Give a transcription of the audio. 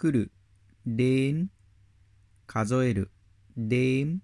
来る、レー、数える、レーン、